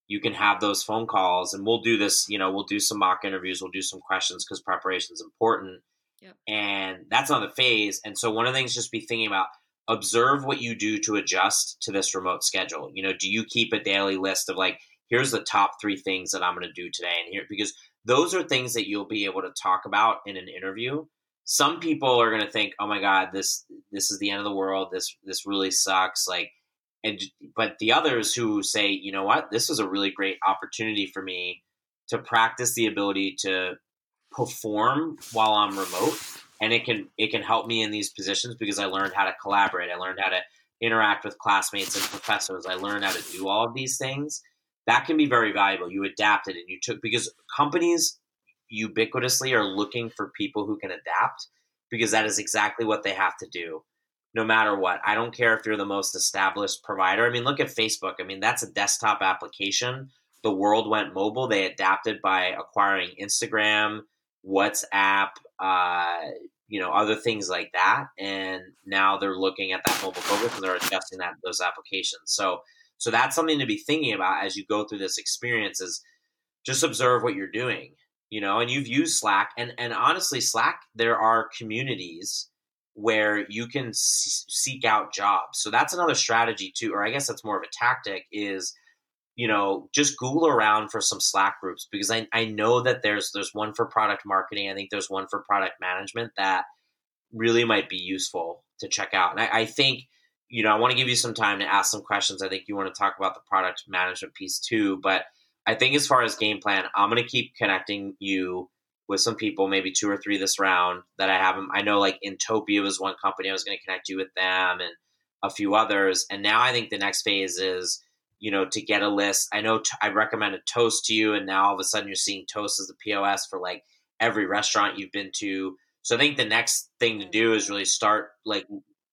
S2: you can have those phone calls, and we'll do this. You know, we'll do some mock interviews. We'll do some questions because preparation is important.
S3: Yep.
S2: And that's another phase. And so one of the things just be thinking about observe what you do to adjust to this remote schedule. You know, do you keep a daily list of like, here's the top three things that I'm going to do today, and here because those are things that you'll be able to talk about in an interview. Some people are going to think oh my god this this is the end of the world. This this really sucks. Like and but the others who say you know what? This is a really great opportunity for me to practice the ability to perform while i'm remote and it can it can help me in these positions because i learned how to collaborate. I learned how to interact with classmates and professors. I learned how to do all of these things that can be very valuable. You adapted and you took because companies ubiquitously are looking for people who can adapt because that is exactly what they have to do no matter what. I don't care if you're the most established provider. I mean, look at Facebook. I mean, that's a desktop application. The world went mobile. They adapted by acquiring Instagram, WhatsApp, uh, you know, other things like that. And now they're looking at that mobile focus and they're adjusting that those applications. So so that's something to be thinking about as you go through this experience is just observe what you're doing, you know, and you've used Slack and, and honestly, Slack, there are communities where you can s- seek out jobs. So that's another strategy too, or I guess that's more of a tactic is, you know, just Google around for some Slack groups because I, I know that there's, there's one for product marketing. I think there's one for product management that really might be useful to check out. And I, I think, you know, I want to give you some time to ask some questions. I think you want to talk about the product management piece too. But I think as far as game plan, I'm going to keep connecting you with some people, maybe two or three this round that I haven't. I know like Intopia was one company I was going to connect you with them and a few others. And now I think the next phase is, you know, to get a list. I know t- I recommended Toast to you, and now all of a sudden you're seeing Toast as the POS for like every restaurant you've been to. So I think the next thing to do is really start like,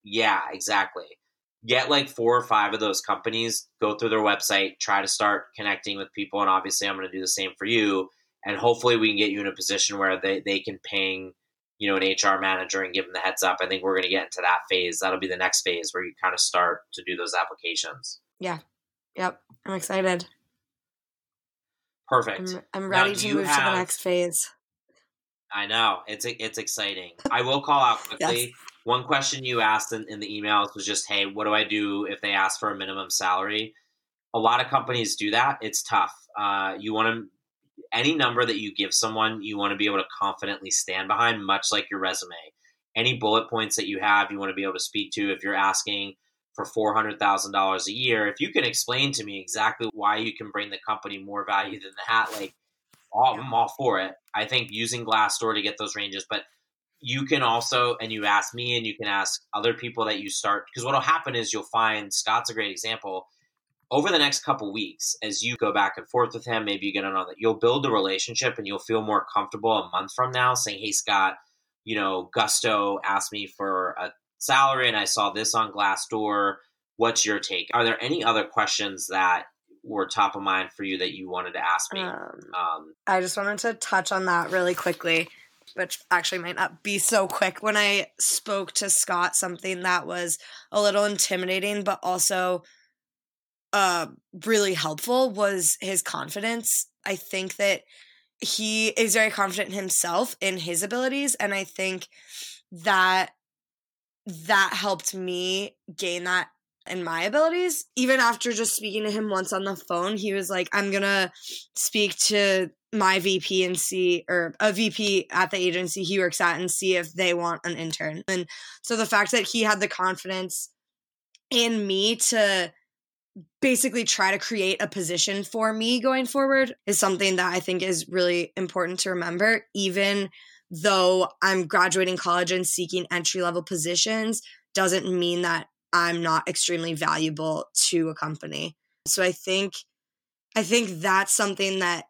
S2: yeah, exactly get like four or five of those companies, go through their website, try to start connecting with people. And obviously, I'm going to do the same for you. And hopefully, we can get you in a position where they, they can ping, you know, an HR manager and give them the heads up. I think we're going to get into that phase. That'll be the next phase where you kind of start to do those applications.
S3: Yeah. Yep. I'm excited.
S2: Perfect.
S3: I'm, I'm ready now, to move have, to the next phase.
S2: I know it's it's exciting. I will call out quickly. yes. One question you asked in, in the emails was just, "Hey, what do I do if they ask for a minimum salary?" A lot of companies do that. It's tough. Uh, you want to any number that you give someone, you want to be able to confidently stand behind, much like your resume. Any bullet points that you have, you want to be able to speak to. If you're asking for four hundred thousand dollars a year, if you can explain to me exactly why you can bring the company more value than that, like all, I'm all for it. I think using Glassdoor to get those ranges, but you can also and you ask me and you can ask other people that you start because what'll happen is you'll find scott's a great example. Over the next couple weeks as you go back and forth with him maybe you get on that you'll build the relationship and you'll feel more comfortable a month from now saying hey scott you know gusto asked me for a salary and i saw this on glassdoor. What's your take? Are there any other questions that were top of mind for you that you wanted to ask me? Um,
S3: um, i just wanted to touch on that really quickly which actually might not be so quick. When I spoke to Scott, something that was a little intimidating, but also uh, really helpful was his confidence. I think that he is very confident himself, in his abilities, and I think that that helped me gain that in my abilities. Even after just speaking to him once on the phone, he was like, I'm gonna speak to my VP and see, or a VP at the agency he works at and see if they want an intern. And so the fact that he had the confidence in me to basically try to create a position for me going forward is something that I think is really important to remember. Even though I'm graduating college and seeking entry level positions, doesn't mean that I'm not extremely valuable to a company. So I think I think that's something that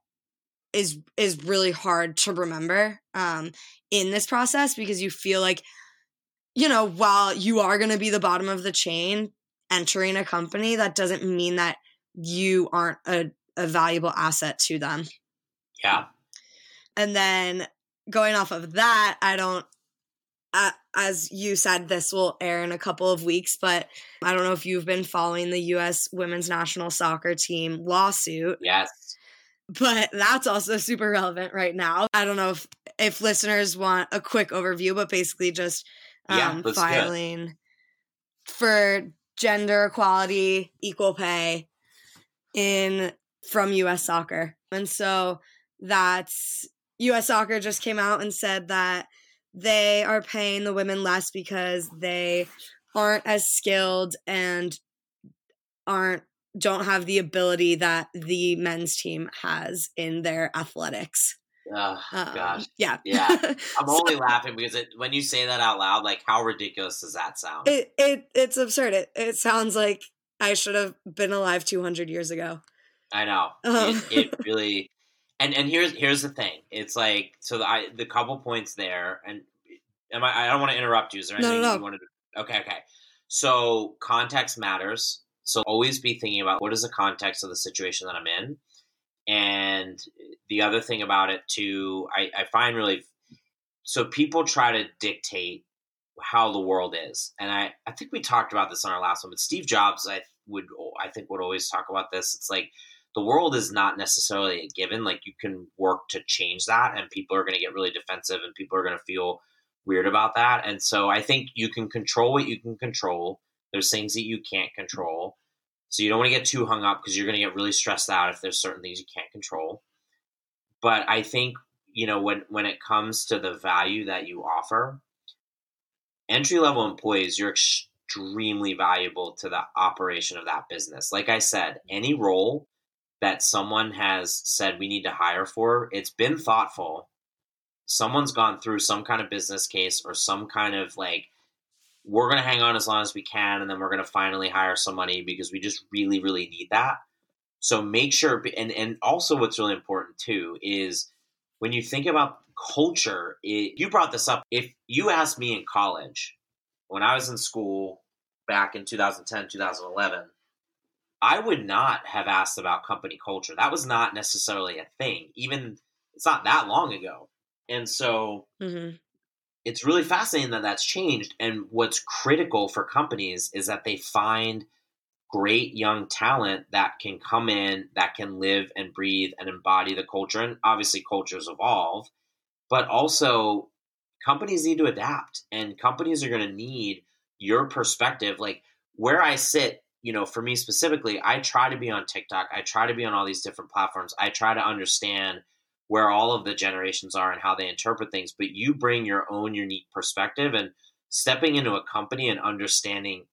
S3: is is really hard to remember um, in this process because you feel like you know while you are going to be the bottom of the chain entering a company that doesn't mean that you aren't a, a valuable asset to them.
S2: Yeah.
S3: And then going off of that i don't uh, as you said this will air in a couple of weeks but i don't know if you've been following the us women's national soccer team lawsuit.
S2: Yes
S3: but that's also super relevant right now. I don't know if if listeners want a quick overview, but basically just um, yeah, filing for gender equality, equal pay in from US soccer. And so that's US soccer just came out and said that they are paying the women less because they aren't as skilled and aren't don't have the ability that the men's team has in their athletics.
S2: Oh, um, gosh.
S3: Yeah.
S2: Yeah. I'm only so, laughing because it, when you say that out loud, like how ridiculous does that sound?
S3: It, it it's absurd. It, it sounds like I should have been alive 200 years ago.
S2: I know. Um. It, it, really, and, and here's, here's the thing. It's like, so the, I, the couple points there and am I, I don't want to interrupt you. Is there anything no, no, no. you wanted to, okay. Okay. So context matters so always be thinking about what is the context of the situation that I'm in. And the other thing about it too, I, I find really so people try to dictate how the world is. And I, I think we talked about this on our last one, but Steve Jobs, I would, I think would always talk about this. It's like the world is not necessarily a given. Like you can work to change that and people are going to get really defensive and people are going to feel weird about that. And so I think you can control what you can control. There's things that you can't control. So you don't want to get too hung up because you're going to get really stressed out if there's certain things you can't control. But I think, you know, when when it comes to the value that you offer, entry level employees, you're extremely valuable to the operation of that business. Like I said, any role that someone has said we need to hire for, it's been thoughtful. Someone's gone through some kind of business case or some kind of like we're going to hang on as long as we can and then we're going to finally hire somebody because we just really really need that. So make sure and and also what's really important too is when you think about culture it, you brought this up. If you asked me in college when i was in school back in 2010 2011 i would not have asked about company culture. That was not necessarily a thing even it's not that long ago. And so mm-hmm it's really fascinating that that's changed. And what's critical for companies is that they find great young talent that can come in, that can live and breathe and embody the culture. And obviously, cultures evolve, but also companies need to adapt, and companies are going to need your perspective. Like where I sit, you know, for me specifically, I try to be on TikTok, I try to be on all these different platforms, I try to understand where all of the generations are and how they interpret things, but you bring your own unique perspective and stepping into a company and understanding,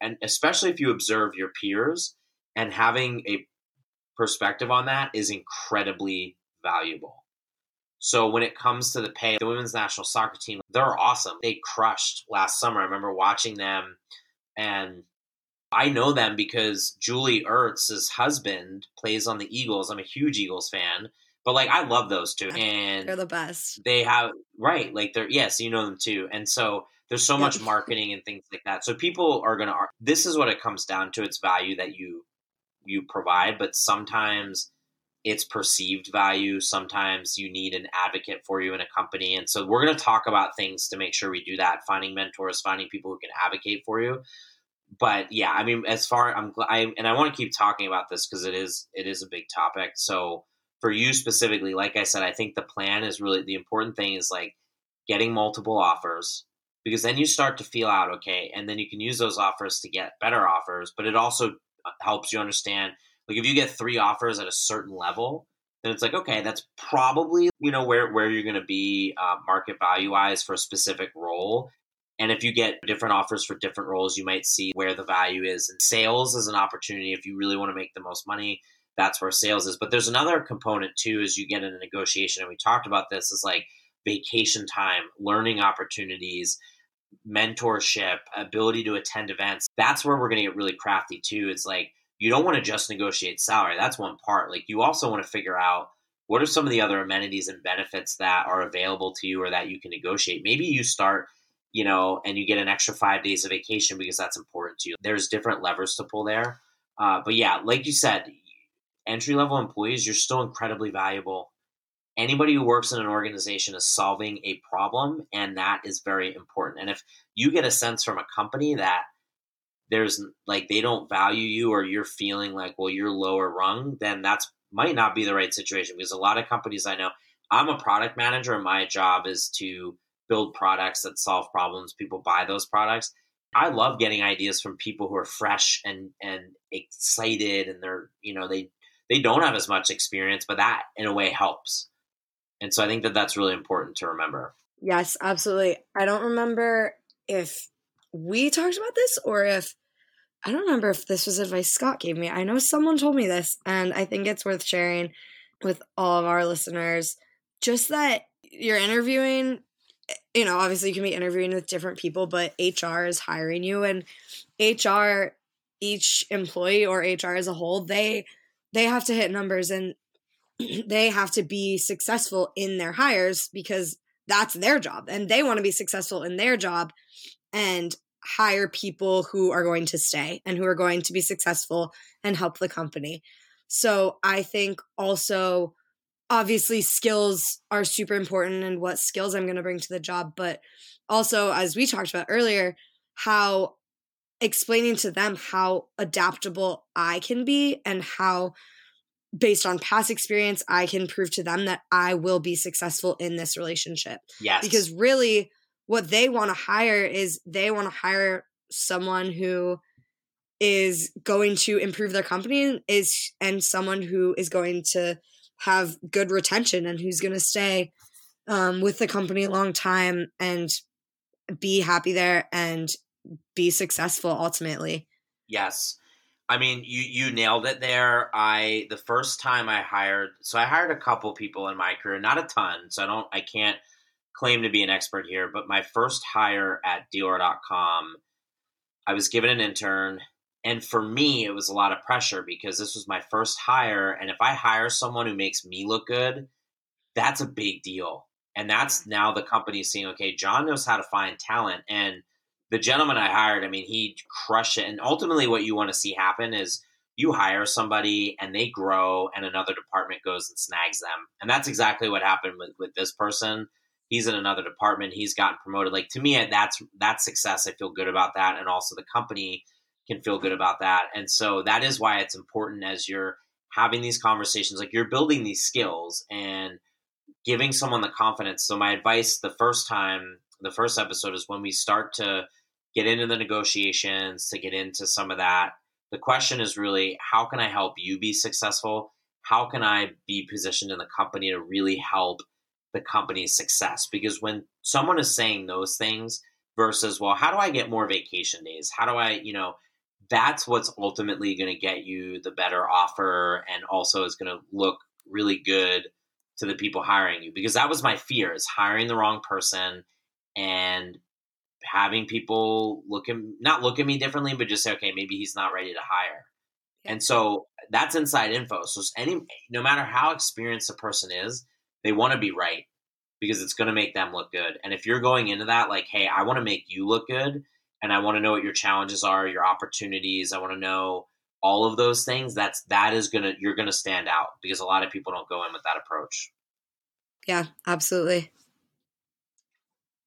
S2: and especially if you observe your peers and having a perspective on that is incredibly valuable. So when it comes to the pay, the women's national soccer team, they're awesome. They crushed last summer. I remember watching them and I know them because Julie Ertz's husband plays on the Eagles. I'm a huge Eagles fan. But like I love those two, and
S3: they're the best.
S2: They have right, like they're yes, you know them too, and so there's so much marketing and things like that. So people are gonna. This is what it comes down to. It's value that you you provide, but sometimes it's perceived value. Sometimes you need an advocate for you in a company, and so we're gonna talk about things to make sure we do that. Finding mentors, finding people who can advocate for you but yeah, I mean, as far I'm, I, and I want to keep talking about this because it is it is a big topic. So for you specifically, like I said, I think the plan is really the important thing is like getting multiple offers because then you start to feel out okay, and then you can use those offers to get better offers. But it also uh, helps you understand like if you get three offers at a certain level, then it's like okay, that's probably you know where where you're going to be uh, market value wise for a specific role. And if you get different offers for different roles, you might see where the value is. And sales is an opportunity if you really want to make the most money. That's where sales is. But there's another component too, as you get in a negotiation, and we talked about this, is like vacation time, learning opportunities, mentorship, ability to attend events. That's where we're going to get really crafty too. It's like you don't want to just negotiate salary. That's one part. Like you also want to figure out what are some of the other amenities and benefits that are available to you or that you can negotiate. Maybe you start you know, and you get an extra five days of vacation because that's important to you. There's different levers to pull there. Uh, but yeah, like you said, entry level employees, you're still incredibly valuable. Anybody who works in an organization is solving a problem, and that is very important. And if you get a sense from a company that there's like they don't value you or you're feeling like well you're lower rung then that's might not be the right situation because a lot of companies i know i'm a product manager and my job is to build products that solve problems. People buy those products. I love getting ideas from people who are fresh and and excited, and they're you know they they don't have as much experience, but that in a way helps. And so I think that that's really important to remember.
S3: Yes, absolutely. I don't remember if we talked about this or if I don't remember if this was advice Scott gave me. I know someone told me this, and I think it's worth sharing with all of our listeners. Just that you're interviewing you know, obviously you can be interviewing with different people, but HR is hiring you and HR each employee or HR as a whole, they they have to hit numbers and they have to be successful in their hires because that's their job and they want to be successful in their job and hire people who are going to stay and who are going to be successful and help the company. So I think also obviously skills are super important and what skills I'm going to bring to the job, but also as we talked about earlier, how explaining to them how adaptable I can be and how based on past experience I can prove to them that I will be successful in this relationship.
S2: Yes.
S3: Because really what they want to hire is they want to hire someone who is going to improve their company is and someone who is going to have good retention and who's going to stay um, with the company a long time and be happy there and be successful ultimately.
S2: Yes. I mean, you you nailed it there. I the first time I hired, so I hired a couple people in my career, not a ton, so I don't I can't claim to be an expert here, but my first hire at Dealer.com, I was given an intern and for me, it was a lot of pressure because this was my first hire. And if I hire someone who makes me look good, that's a big deal. And that's now the company seeing, okay, John knows how to find talent. And the gentleman I hired, I mean, he crushed it. And ultimately, what you want to see happen is you hire somebody and they grow, and another department goes and snags them. And that's exactly what happened with, with this person. He's in another department. He's gotten promoted. Like to me, that's that's success. I feel good about that, and also the company can feel good about that. And so that is why it's important as you're having these conversations, like you're building these skills and giving someone the confidence. So my advice the first time, the first episode is when we start to get into the negotiations, to get into some of that. The question is really, how can I help you be successful? How can I be positioned in the company to really help the company's success? Because when someone is saying those things versus, well, how do I get more vacation days? How do I, you know, that's what's ultimately going to get you the better offer and also is going to look really good to the people hiring you because that was my fear is hiring the wrong person and having people look at not look at me differently but just say okay maybe he's not ready to hire yeah. and so that's inside info so any no matter how experienced a person is they want to be right because it's going to make them look good and if you're going into that like hey i want to make you look good and I want to know what your challenges are, your opportunities. I want to know all of those things. That's that is gonna you're gonna stand out because a lot of people don't go in with that approach.
S3: Yeah, absolutely.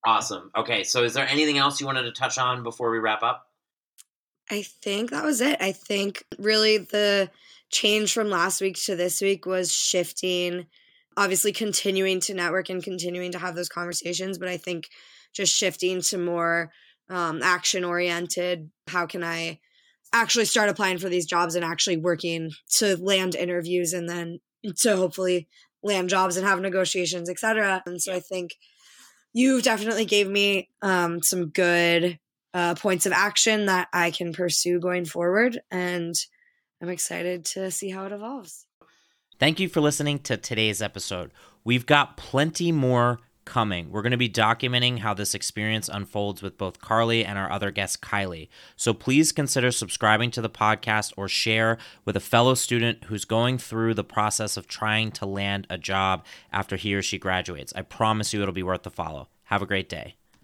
S2: Awesome. Okay, so is there anything else you wanted to touch on before we wrap up?
S3: I think that was it. I think really the change from last week to this week was shifting, obviously continuing to network and continuing to have those conversations, but I think just shifting to more um, action oriented. How can I actually start applying for these jobs and actually working to land interviews and then to hopefully land jobs and have negotiations, etc. And so I think you definitely gave me um, some good uh, points of action that I can pursue going forward. And I'm excited to see how it evolves.
S2: Thank you for listening to today's episode. We've got plenty more coming. We're going to be documenting how this experience unfolds with both Carly and our other guest, Kylie. So please consider subscribing to the podcast or share with a fellow student who's going through the process of trying to land a job after he or she graduates. I promise you it'll be worth the follow. Have a great day.